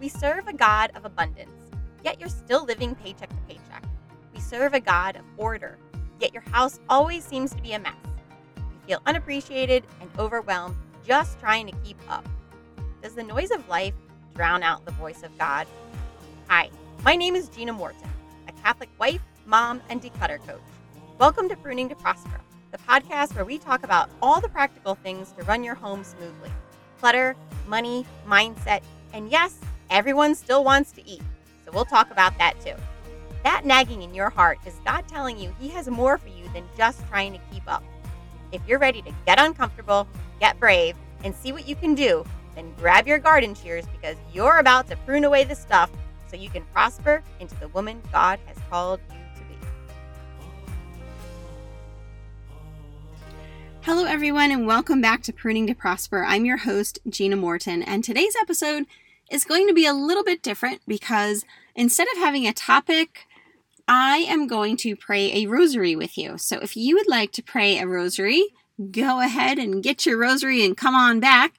We serve a God of abundance, yet you're still living paycheck to paycheck. We serve a God of order, yet your house always seems to be a mess. You feel unappreciated and overwhelmed just trying to keep up. Does the noise of life drown out the voice of God? Hi, my name is Gina Morton, a Catholic wife, mom, and declutter coach. Welcome to Pruning to Prosper, the podcast where we talk about all the practical things to run your home smoothly clutter, money, mindset, and yes, everyone still wants to eat. So we'll talk about that too. That nagging in your heart is God telling you He has more for you than just trying to keep up. If you're ready to get uncomfortable, get brave, and see what you can do, then grab your garden shears because you're about to prune away the stuff so you can prosper into the woman God has called you to be. Hello, everyone, and welcome back to Pruning to Prosper. I'm your host, Gina Morton, and today's episode is going to be a little bit different because instead of having a topic, I am going to pray a rosary with you. So if you would like to pray a rosary, go ahead and get your rosary and come on back.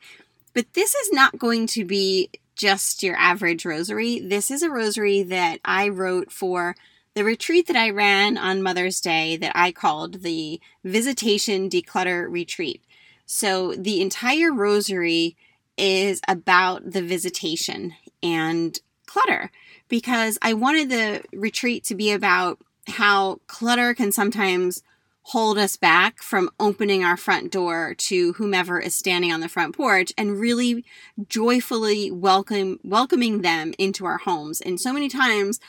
But this is not going to be just your average rosary. This is a rosary that I wrote for the retreat that I ran on Mother's Day that I called the Visitation Declutter Retreat. So the entire rosary is about the visitation and clutter because I wanted the retreat to be about how clutter can sometimes hold us back from opening our front door to whomever is standing on the front porch and really joyfully welcome welcoming them into our homes. And so many times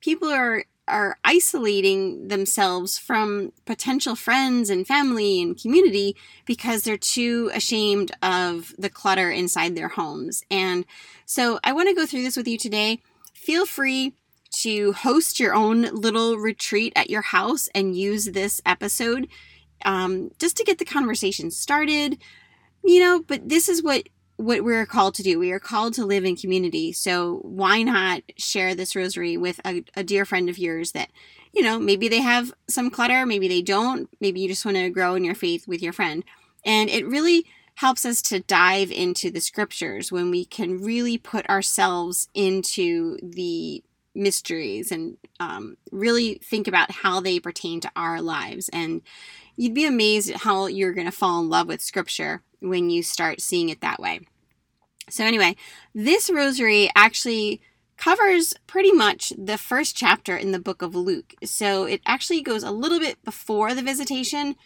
people are are isolating themselves from potential friends and family and community because they're too ashamed of the clutter inside their homes. And so I want to go through this with you today. Feel free to host your own little retreat at your house and use this episode um, just to get the conversation started. You know, but this is what what we're called to do. We are called to live in community. So why not share this rosary with a, a, dear friend of yours that, you know, maybe they have some clutter, maybe they don't, maybe you just want to grow in your faith with your friend. And it really helps us to dive into the scriptures when we can really put ourselves into the mysteries and um, really think about how they pertain to our lives. And you'd be amazed at how you're going to fall in love with scripture when you start seeing it that way. So, anyway, this rosary actually covers pretty much the first chapter in the book of Luke. So, it actually goes a little bit before the visitation,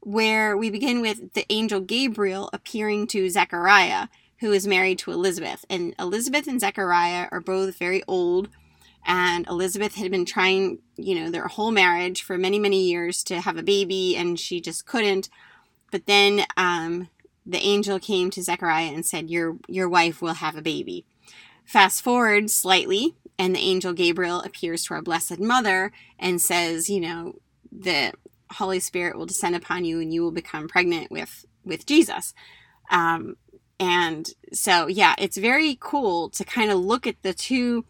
where we begin with the angel Gabriel appearing to Zechariah, who is married to Elizabeth. And Elizabeth and Zechariah are both very old. And Elizabeth had been trying, you know, their whole marriage for many, many years to have a baby, and she just couldn't. But then um, the angel came to Zechariah and said, Your your wife will have a baby. Fast forward slightly, and the angel Gabriel appears to our Blessed Mother and says, you know, the Holy Spirit will descend upon you and you will become pregnant with with Jesus. Um, and so yeah, it's very cool to kind of look at the two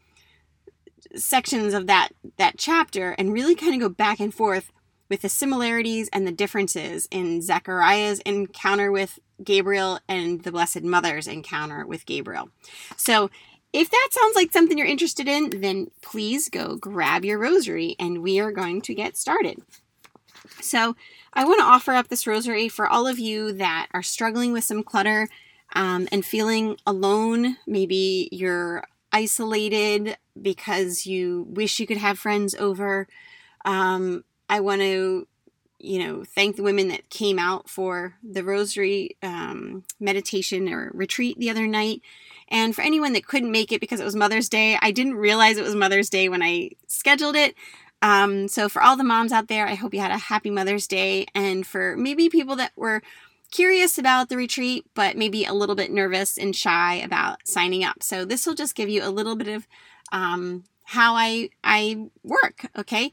sections of that that chapter and really kind of go back and forth with the similarities and the differences in Zechariah's encounter with Gabriel and the Blessed Mother's encounter with Gabriel. So, if that sounds like something you're interested in, then please go grab your rosary and we are going to get started. So, I want to offer up this rosary for all of you that are struggling with some clutter um, and feeling alone. Maybe you're isolated because you wish you could have friends over. Um, I want to, you know, thank the women that came out for the rosary um, meditation or retreat the other night. And for anyone that couldn't make it because it was Mother's Day, I didn't realize it was Mother's Day when I scheduled it. Um, so for all the moms out there, I hope you had a happy Mother's Day. And for maybe people that were curious about the retreat, but maybe a little bit nervous and shy about signing up. So this will just give you a little bit of um, how I I work. Okay,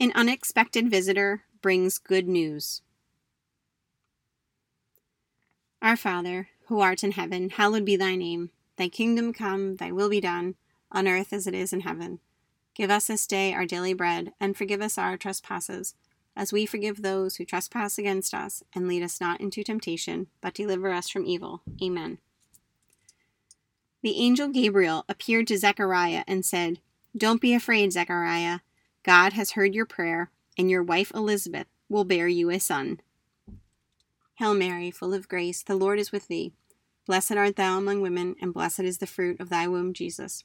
An unexpected visitor brings good news. Our Father, who art in heaven, hallowed be thy name. Thy kingdom come, thy will be done, on earth as it is in heaven. Give us this day our daily bread, and forgive us our trespasses, as we forgive those who trespass against us, and lead us not into temptation, but deliver us from evil. Amen. The angel Gabriel appeared to Zechariah and said, don't be afraid, Zechariah. God has heard your prayer, and your wife Elizabeth will bear you a son. Hail Mary, full of grace, the Lord is with thee. Blessed art thou among women, and blessed is the fruit of thy womb, Jesus.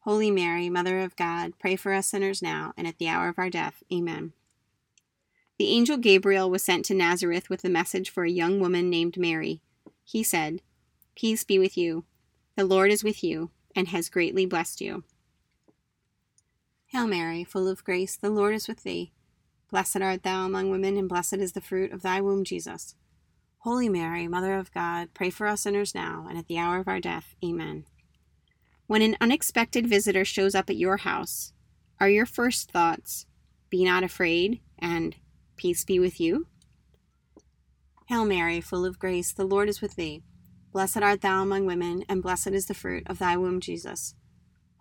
Holy Mary, Mother of God, pray for us sinners now and at the hour of our death. Amen. The angel Gabriel was sent to Nazareth with a message for a young woman named Mary. He said, Peace be with you. The Lord is with you, and has greatly blessed you. Hail Mary, full of grace, the Lord is with thee. Blessed art thou among women, and blessed is the fruit of thy womb, Jesus. Holy Mary, Mother of God, pray for us sinners now and at the hour of our death. Amen. When an unexpected visitor shows up at your house, are your first thoughts, Be not afraid, and Peace be with you? Hail Mary, full of grace, the Lord is with thee. Blessed art thou among women, and blessed is the fruit of thy womb, Jesus.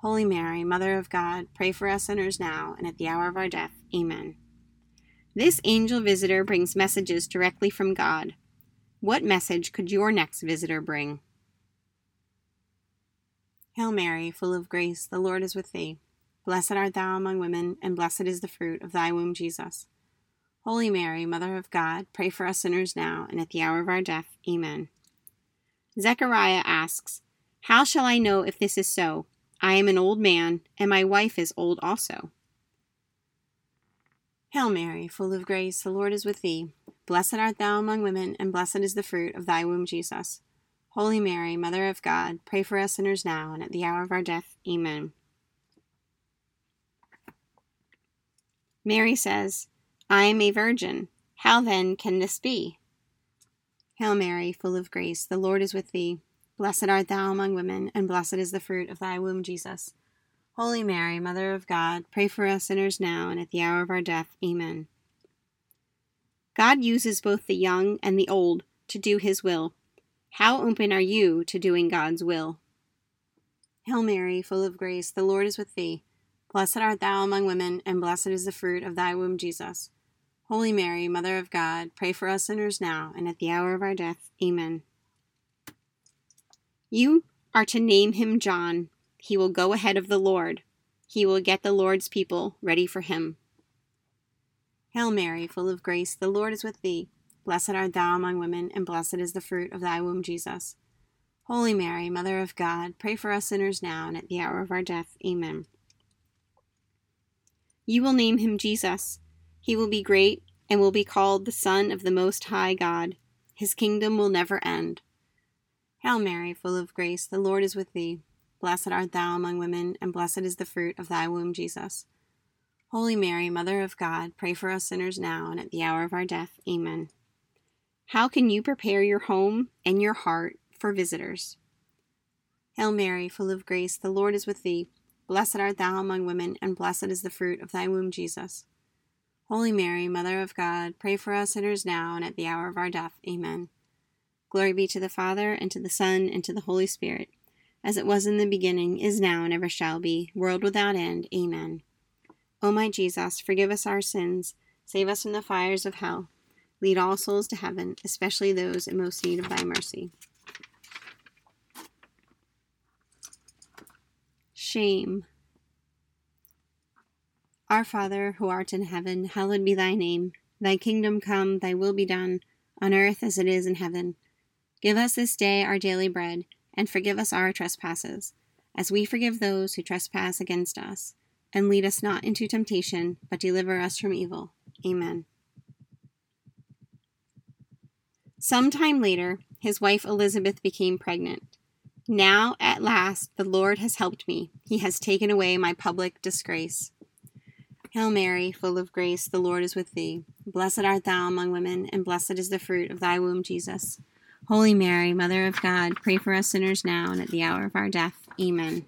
Holy Mary, Mother of God, pray for us sinners now and at the hour of our death. Amen. This angel visitor brings messages directly from God. What message could your next visitor bring? Hail Mary, full of grace, the Lord is with thee. Blessed art thou among women, and blessed is the fruit of thy womb, Jesus. Holy Mary, Mother of God, pray for us sinners now and at the hour of our death. Amen. Zechariah asks, How shall I know if this is so? I am an old man, and my wife is old also. Hail Mary, full of grace, the Lord is with thee. Blessed art thou among women, and blessed is the fruit of thy womb, Jesus. Holy Mary, Mother of God, pray for us sinners now and at the hour of our death. Amen. Mary says, I am a virgin. How then can this be? Hail Mary, full of grace, the Lord is with thee. Blessed art thou among women, and blessed is the fruit of thy womb, Jesus. Holy Mary, Mother of God, pray for us sinners now and at the hour of our death. Amen. God uses both the young and the old to do his will. How open are you to doing God's will? Hail Mary, full of grace, the Lord is with thee. Blessed art thou among women, and blessed is the fruit of thy womb, Jesus. Holy Mary, Mother of God, pray for us sinners now and at the hour of our death. Amen. You are to name him John. He will go ahead of the Lord. He will get the Lord's people ready for him. Hail Mary, full of grace, the Lord is with thee. Blessed art thou among women, and blessed is the fruit of thy womb, Jesus. Holy Mary, Mother of God, pray for us sinners now and at the hour of our death. Amen. You will name him Jesus. He will be great and will be called the Son of the Most High God. His kingdom will never end. Hail Mary, full of grace, the Lord is with thee. Blessed art thou among women, and blessed is the fruit of thy womb, Jesus. Holy Mary, Mother of God, pray for us sinners now and at the hour of our death. Amen. How can you prepare your home and your heart for visitors? Hail Mary, full of grace, the Lord is with thee. Blessed art thou among women, and blessed is the fruit of thy womb, Jesus. Holy Mary, Mother of God, pray for us sinners now and at the hour of our death. Amen. Glory be to the Father, and to the Son, and to the Holy Spirit, as it was in the beginning, is now, and ever shall be, world without end. Amen. O my Jesus, forgive us our sins, save us from the fires of hell, lead all souls to heaven, especially those in most need of thy mercy. Shame. Our Father, who art in heaven, hallowed be thy name. Thy kingdom come, thy will be done, on earth as it is in heaven. Give us this day our daily bread, and forgive us our trespasses, as we forgive those who trespass against us and lead us not into temptation, but deliver us from evil. Amen. Some time later, his wife Elizabeth became pregnant. Now, at last, the Lord has helped me. He has taken away my public disgrace. Hail Mary, full of grace, the Lord is with thee. Blessed art thou among women, and blessed is the fruit of thy womb, Jesus. Holy Mary, Mother of God, pray for us sinners now and at the hour of our death. Amen.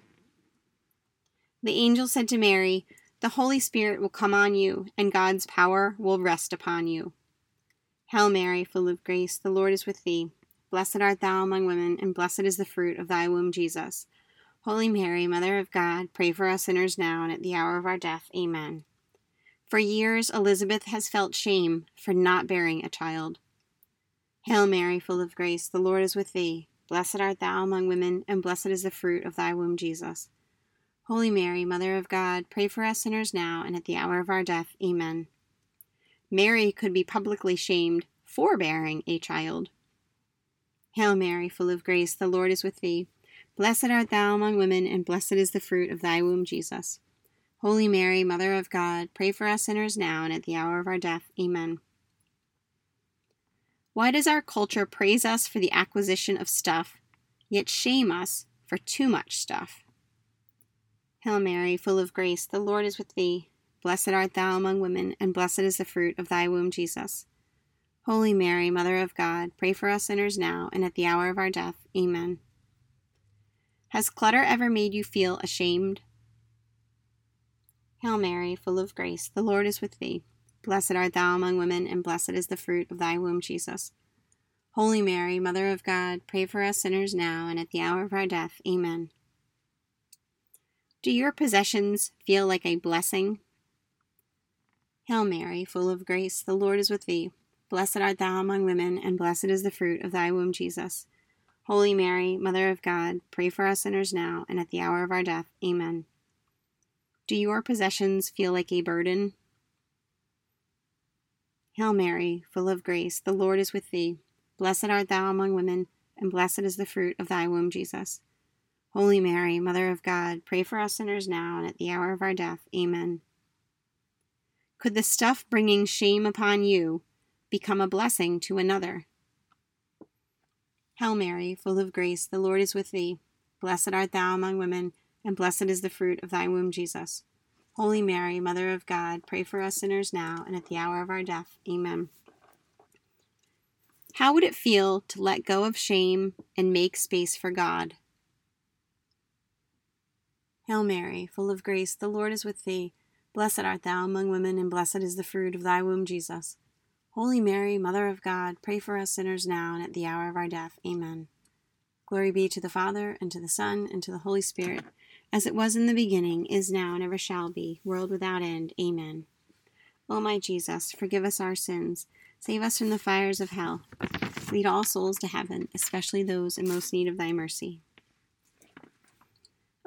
The angel said to Mary, The Holy Spirit will come on you, and God's power will rest upon you. Hail Mary, full of grace, the Lord is with thee. Blessed art thou among women, and blessed is the fruit of thy womb, Jesus. Holy Mary, Mother of God, pray for us sinners now and at the hour of our death. Amen. For years, Elizabeth has felt shame for not bearing a child. Hail Mary, full of grace, the Lord is with thee. Blessed art thou among women, and blessed is the fruit of thy womb, Jesus. Holy Mary, Mother of God, pray for us sinners now and at the hour of our death. Amen. Mary could be publicly shamed for bearing a child. Hail Mary, full of grace, the Lord is with thee. Blessed art thou among women, and blessed is the fruit of thy womb, Jesus. Holy Mary, Mother of God, pray for us sinners now and at the hour of our death. Amen. Why does our culture praise us for the acquisition of stuff, yet shame us for too much stuff? Hail Mary, full of grace, the Lord is with thee. Blessed art thou among women, and blessed is the fruit of thy womb, Jesus. Holy Mary, Mother of God, pray for us sinners now and at the hour of our death. Amen. Has clutter ever made you feel ashamed? Hail Mary, full of grace, the Lord is with thee. Blessed art thou among women, and blessed is the fruit of thy womb, Jesus. Holy Mary, Mother of God, pray for us sinners now and at the hour of our death. Amen. Do your possessions feel like a blessing? Hail Mary, full of grace, the Lord is with thee. Blessed art thou among women, and blessed is the fruit of thy womb, Jesus. Holy Mary, Mother of God, pray for us sinners now and at the hour of our death. Amen. Do your possessions feel like a burden? Hail Mary, full of grace, the Lord is with thee. Blessed art thou among women, and blessed is the fruit of thy womb, Jesus. Holy Mary, Mother of God, pray for us sinners now and at the hour of our death. Amen. Could the stuff bringing shame upon you become a blessing to another? Hail Mary, full of grace, the Lord is with thee. Blessed art thou among women, and blessed is the fruit of thy womb, Jesus. Holy Mary, Mother of God, pray for us sinners now and at the hour of our death. Amen. How would it feel to let go of shame and make space for God? Hail Mary, full of grace, the Lord is with thee. Blessed art thou among women, and blessed is the fruit of thy womb, Jesus. Holy Mary, Mother of God, pray for us sinners now and at the hour of our death. Amen. Glory be to the Father, and to the Son, and to the Holy Spirit, as it was in the beginning, is now, and ever shall be, world without end. Amen. O my Jesus, forgive us our sins, save us from the fires of hell, lead all souls to heaven, especially those in most need of thy mercy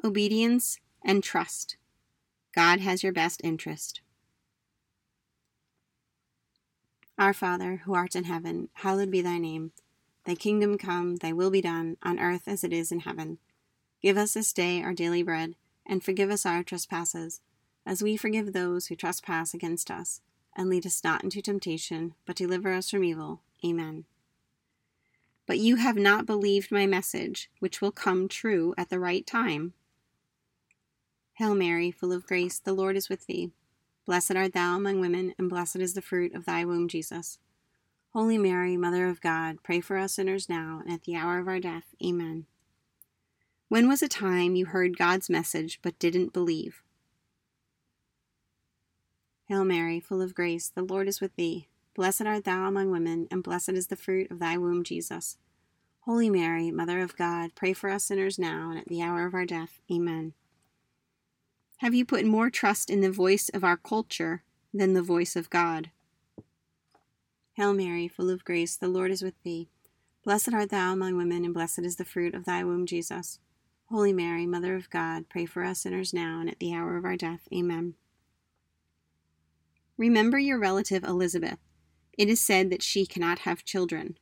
obedience, and trust. God has your best interest. Our Father, who art in heaven, hallowed be thy name. Thy kingdom come, thy will be done, on earth as it is in heaven. Give us this day our daily bread, and forgive us our trespasses, as we forgive those who trespass against us. And lead us not into temptation, but deliver us from evil. Amen. But you have not believed my message, which will come true at the right time. Hail Mary, full of grace, the Lord is with thee. Blessed art thou among women, and blessed is the fruit of thy womb, Jesus. Holy Mary, Mother of God, pray for us sinners now and at the hour of our death. Amen. When was a time you heard God's message but didn't believe? Hail Mary, full of grace, the Lord is with thee. Blessed art thou among women, and blessed is the fruit of thy womb, Jesus. Holy Mary, Mother of God, pray for us sinners now and at the hour of our death. Amen. Have you put more trust in the voice of our culture than the voice of God? Hail Mary, full of grace, the Lord is with thee. Blessed art thou among women, and blessed is the fruit of thy womb, Jesus. Holy Mary, Mother of God, pray for us sinners now and at the hour of our death. Amen. Remember your relative Elizabeth. It is said that she cannot have children.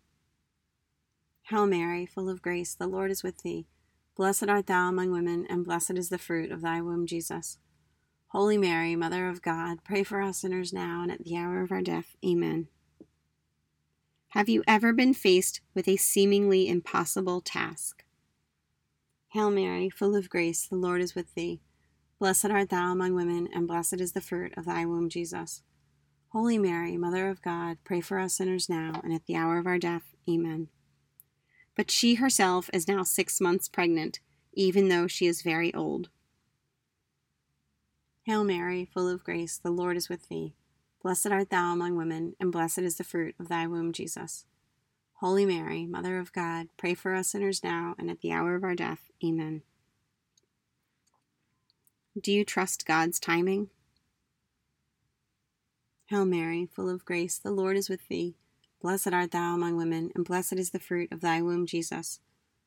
Hail Mary, full of grace, the Lord is with thee. Blessed art thou among women, and blessed is the fruit of thy womb, Jesus. Holy Mary, Mother of God, pray for us sinners now and at the hour of our death. Amen. Have you ever been faced with a seemingly impossible task? Hail Mary, full of grace, the Lord is with thee. Blessed art thou among women, and blessed is the fruit of thy womb, Jesus. Holy Mary, Mother of God, pray for us sinners now and at the hour of our death. Amen but she herself is now six months pregnant, even though she is very old. Hail Mary, full of grace, the Lord is with thee. Blessed art thou among women, and blessed is the fruit of thy womb, Jesus. Holy Mary, Mother of God, pray for us sinners now and at the hour of our death. Amen. Do you trust God's timing? Hail Mary, full of grace, the Lord is with thee. Blessed art thou among women, and blessed is the fruit of thy womb, Jesus.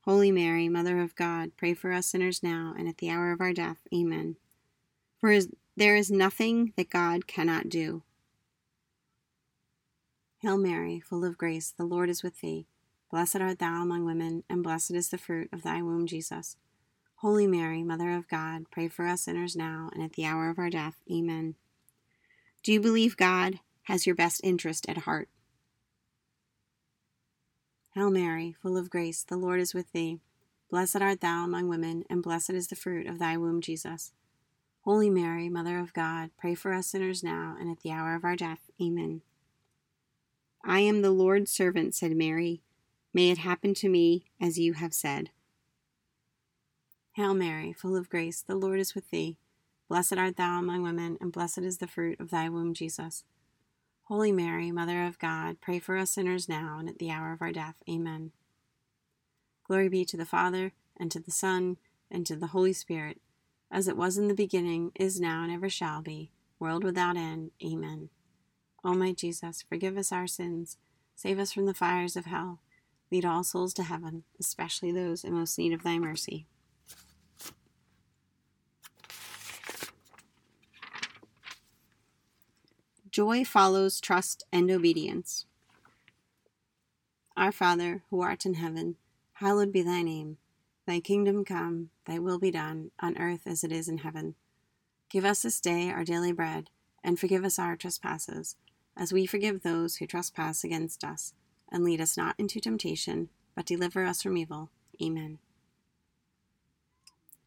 Holy Mary, Mother of God, pray for us sinners now and at the hour of our death. Amen. For there is nothing that God cannot do. Hail Mary, full of grace, the Lord is with thee. Blessed art thou among women, and blessed is the fruit of thy womb, Jesus. Holy Mary, Mother of God, pray for us sinners now and at the hour of our death. Amen. Do you believe God has your best interest at heart? Hail Mary, full of grace, the Lord is with thee. Blessed art thou among women, and blessed is the fruit of thy womb, Jesus. Holy Mary, Mother of God, pray for us sinners now and at the hour of our death. Amen. I am the Lord's servant, said Mary. May it happen to me as you have said. Hail Mary, full of grace, the Lord is with thee. Blessed art thou among women, and blessed is the fruit of thy womb, Jesus. Holy Mary, Mother of God, pray for us sinners now and at the hour of our death. Amen. Glory be to the Father, and to the Son, and to the Holy Spirit, as it was in the beginning, is now, and ever shall be, world without end. Amen. O my Jesus, forgive us our sins, save us from the fires of hell, lead all souls to heaven, especially those in most need of thy mercy. Joy follows trust and obedience. Our Father, who art in heaven, hallowed be thy name. Thy kingdom come, thy will be done, on earth as it is in heaven. Give us this day our daily bread, and forgive us our trespasses, as we forgive those who trespass against us. And lead us not into temptation, but deliver us from evil. Amen.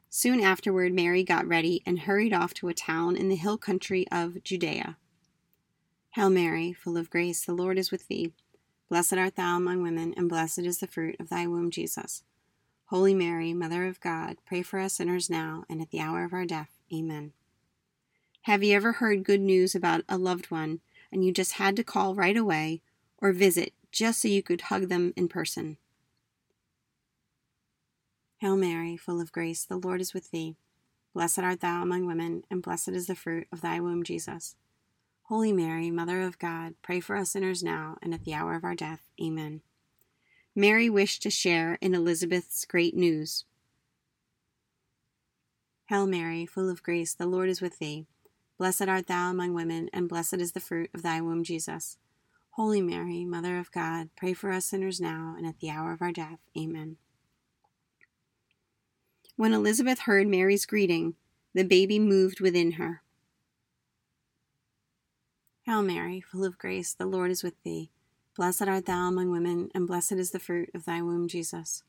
Soon afterward, Mary got ready and hurried off to a town in the hill country of Judea. Hail Mary, full of grace, the Lord is with thee. Blessed art thou among women, and blessed is the fruit of thy womb, Jesus. Holy Mary, Mother of God, pray for us sinners now and at the hour of our death. Amen. Have you ever heard good news about a loved one and you just had to call right away or visit just so you could hug them in person? Hail Mary, full of grace, the Lord is with thee. Blessed art thou among women, and blessed is the fruit of thy womb, Jesus. Holy Mary, Mother of God, pray for us sinners now and at the hour of our death. Amen. Mary wished to share in Elizabeth's great news. Hail Mary, full of grace, the Lord is with thee. Blessed art thou among women, and blessed is the fruit of thy womb, Jesus. Holy Mary, Mother of God, pray for us sinners now and at the hour of our death. Amen. When Elizabeth heard Mary's greeting, the baby moved within her. Hail Mary, full of grace, the Lord is with thee. Blessed art thou among women, and blessed is the fruit of thy womb, Jesus.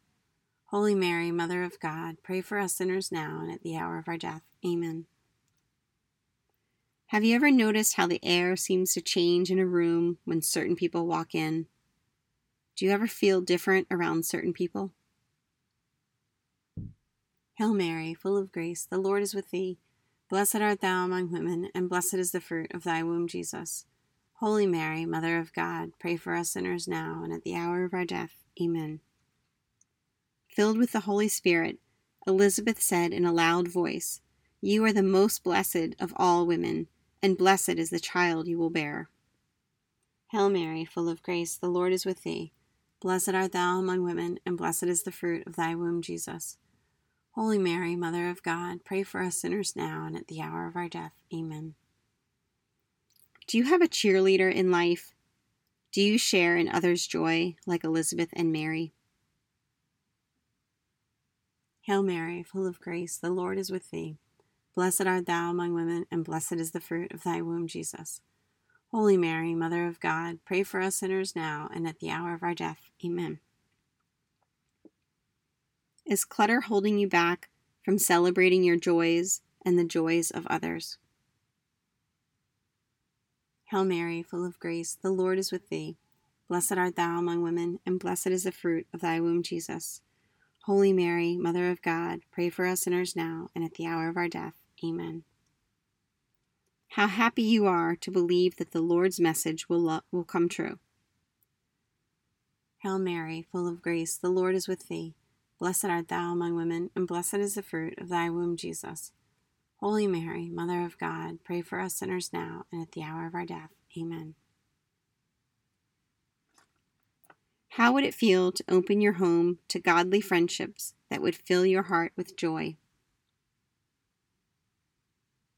Holy Mary, Mother of God, pray for us sinners now and at the hour of our death. Amen. Have you ever noticed how the air seems to change in a room when certain people walk in? Do you ever feel different around certain people? Hail Mary, full of grace, the Lord is with thee. Blessed art thou among women, and blessed is the fruit of thy womb, Jesus. Holy Mary, Mother of God, pray for us sinners now and at the hour of our death. Amen. Filled with the Holy Spirit, Elizabeth said in a loud voice, You are the most blessed of all women, and blessed is the child you will bear. Hail Mary, full of grace, the Lord is with thee. Blessed art thou among women, and blessed is the fruit of thy womb, Jesus. Holy Mary, Mother of God, pray for us sinners now and at the hour of our death. Amen. Do you have a cheerleader in life? Do you share in others' joy like Elizabeth and Mary? Hail Mary, full of grace, the Lord is with thee. Blessed art thou among women, and blessed is the fruit of thy womb, Jesus. Holy Mary, Mother of God, pray for us sinners now and at the hour of our death. Amen. Is clutter holding you back from celebrating your joys and the joys of others? Hail Mary, full of grace, the Lord is with thee. Blessed art thou among women, and blessed is the fruit of thy womb, Jesus. Holy Mary, Mother of God, pray for us sinners now and at the hour of our death. Amen. How happy you are to believe that the Lord's message will, lo- will come true. Hail Mary, full of grace, the Lord is with thee. Blessed art thou among women, and blessed is the fruit of thy womb, Jesus. Holy Mary, Mother of God, pray for us sinners now and at the hour of our death. Amen. How would it feel to open your home to godly friendships that would fill your heart with joy?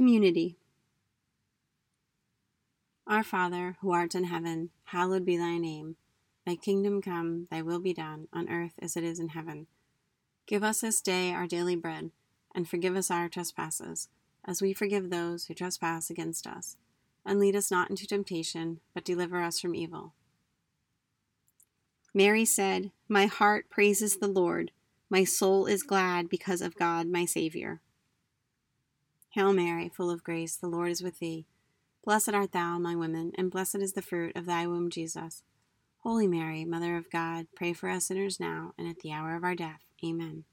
Community. Our Father, who art in heaven, hallowed be thy name. Thy kingdom come, thy will be done, on earth as it is in heaven. Give us this day our daily bread, and forgive us our trespasses, as we forgive those who trespass against us. And lead us not into temptation, but deliver us from evil. Mary said, My heart praises the Lord. My soul is glad because of God my Savior. Hail Mary, full of grace, the Lord is with thee. Blessed art thou among women, and blessed is the fruit of thy womb, Jesus. Holy Mary, Mother of God, pray for us sinners now and at the hour of our death. Amen.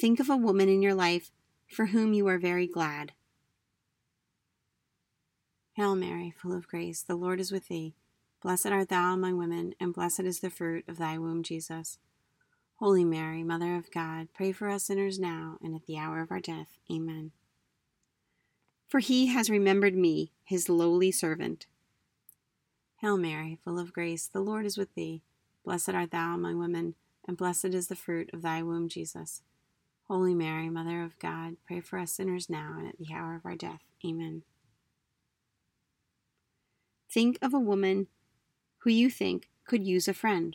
Think of a woman in your life for whom you are very glad. Hail Mary, full of grace, the Lord is with thee. Blessed art thou among women, and blessed is the fruit of thy womb, Jesus. Holy Mary, Mother of God, pray for us sinners now and at the hour of our death. Amen. For he has remembered me, his lowly servant. Hail Mary, full of grace, the Lord is with thee. Blessed art thou among women, and blessed is the fruit of thy womb, Jesus. Holy Mary, Mother of God, pray for us sinners now and at the hour of our death. Amen. Think of a woman who you think could use a friend.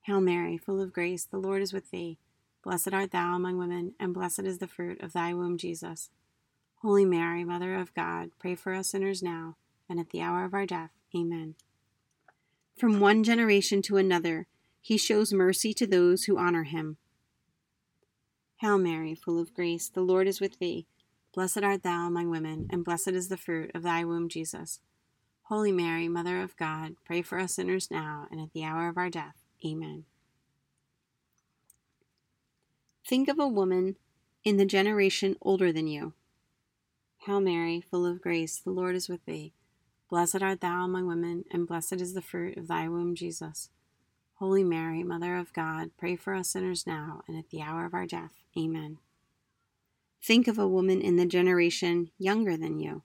Hail Mary, full of grace, the Lord is with thee. Blessed art thou among women, and blessed is the fruit of thy womb, Jesus. Holy Mary, Mother of God, pray for us sinners now and at the hour of our death. Amen. From one generation to another, he shows mercy to those who honor him. Hail Mary, full of grace, the Lord is with thee. Blessed art thou among women, and blessed is the fruit of thy womb, Jesus. Holy Mary, Mother of God, pray for us sinners now and at the hour of our death. Amen. Think of a woman in the generation older than you. Hail Mary, full of grace, the Lord is with thee. Blessed art thou among women, and blessed is the fruit of thy womb, Jesus. Holy Mary, Mother of God, pray for us sinners now and at the hour of our death. Amen. Think of a woman in the generation younger than you.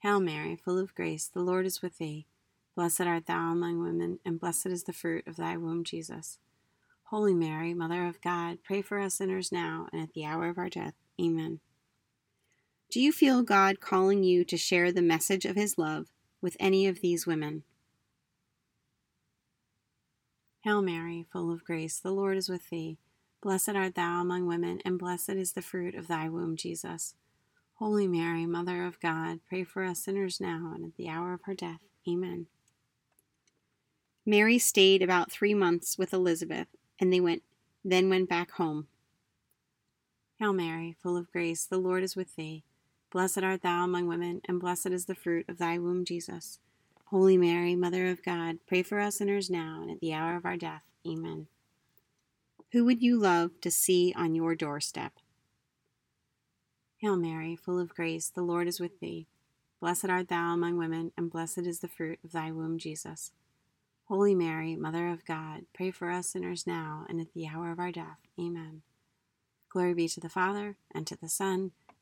Hail Mary, full of grace, the Lord is with thee. Blessed art thou among women, and blessed is the fruit of thy womb, Jesus. Holy Mary, Mother of God, pray for us sinners now and at the hour of our death. Amen. Do you feel God calling you to share the message of his love with any of these women? Hail Mary, full of grace, the Lord is with thee. Blessed art thou among women, and blessed is the fruit of thy womb, Jesus. Holy Mary, Mother of God, pray for us sinners now and at the hour of our death. Amen. Mary stayed about three months with Elizabeth, and they went then went back home. Hail Mary, full of grace, the Lord is with thee. Blessed art thou among women, and blessed is the fruit of thy womb, Jesus. Holy Mary, Mother of God, pray for us sinners now and at the hour of our death. Amen. Who would you love to see on your doorstep? Hail Mary, full of grace, the Lord is with thee. Blessed art thou among women, and blessed is the fruit of thy womb, Jesus. Holy Mary, Mother of God, pray for us sinners now and at the hour of our death. Amen. Glory be to the Father, and to the Son,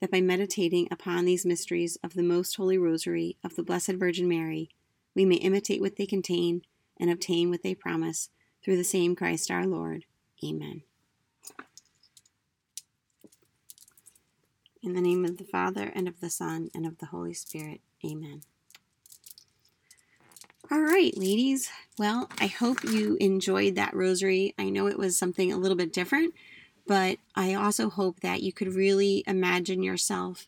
that by meditating upon these mysteries of the most holy rosary of the Blessed Virgin Mary, we may imitate what they contain and obtain what they promise through the same Christ our Lord. Amen. In the name of the Father, and of the Son, and of the Holy Spirit. Amen. All right, ladies. Well, I hope you enjoyed that rosary. I know it was something a little bit different, but I also hope that you could really imagine yourself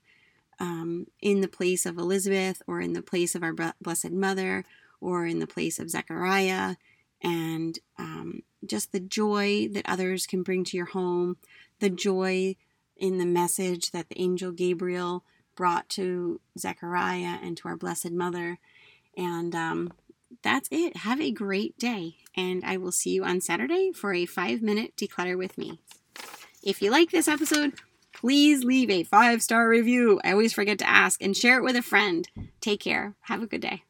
um, in the place of Elizabeth or in the place of our Blessed Mother or in the place of Zechariah and um, just the joy that others can bring to your home, the joy in the message that the angel Gabriel brought to Zechariah and to our Blessed Mother. And um, that's it. Have a great day. And I will see you on Saturday for a five minute declutter with me. If you like this episode, please leave a five star review. I always forget to ask and share it with a friend. Take care. Have a good day.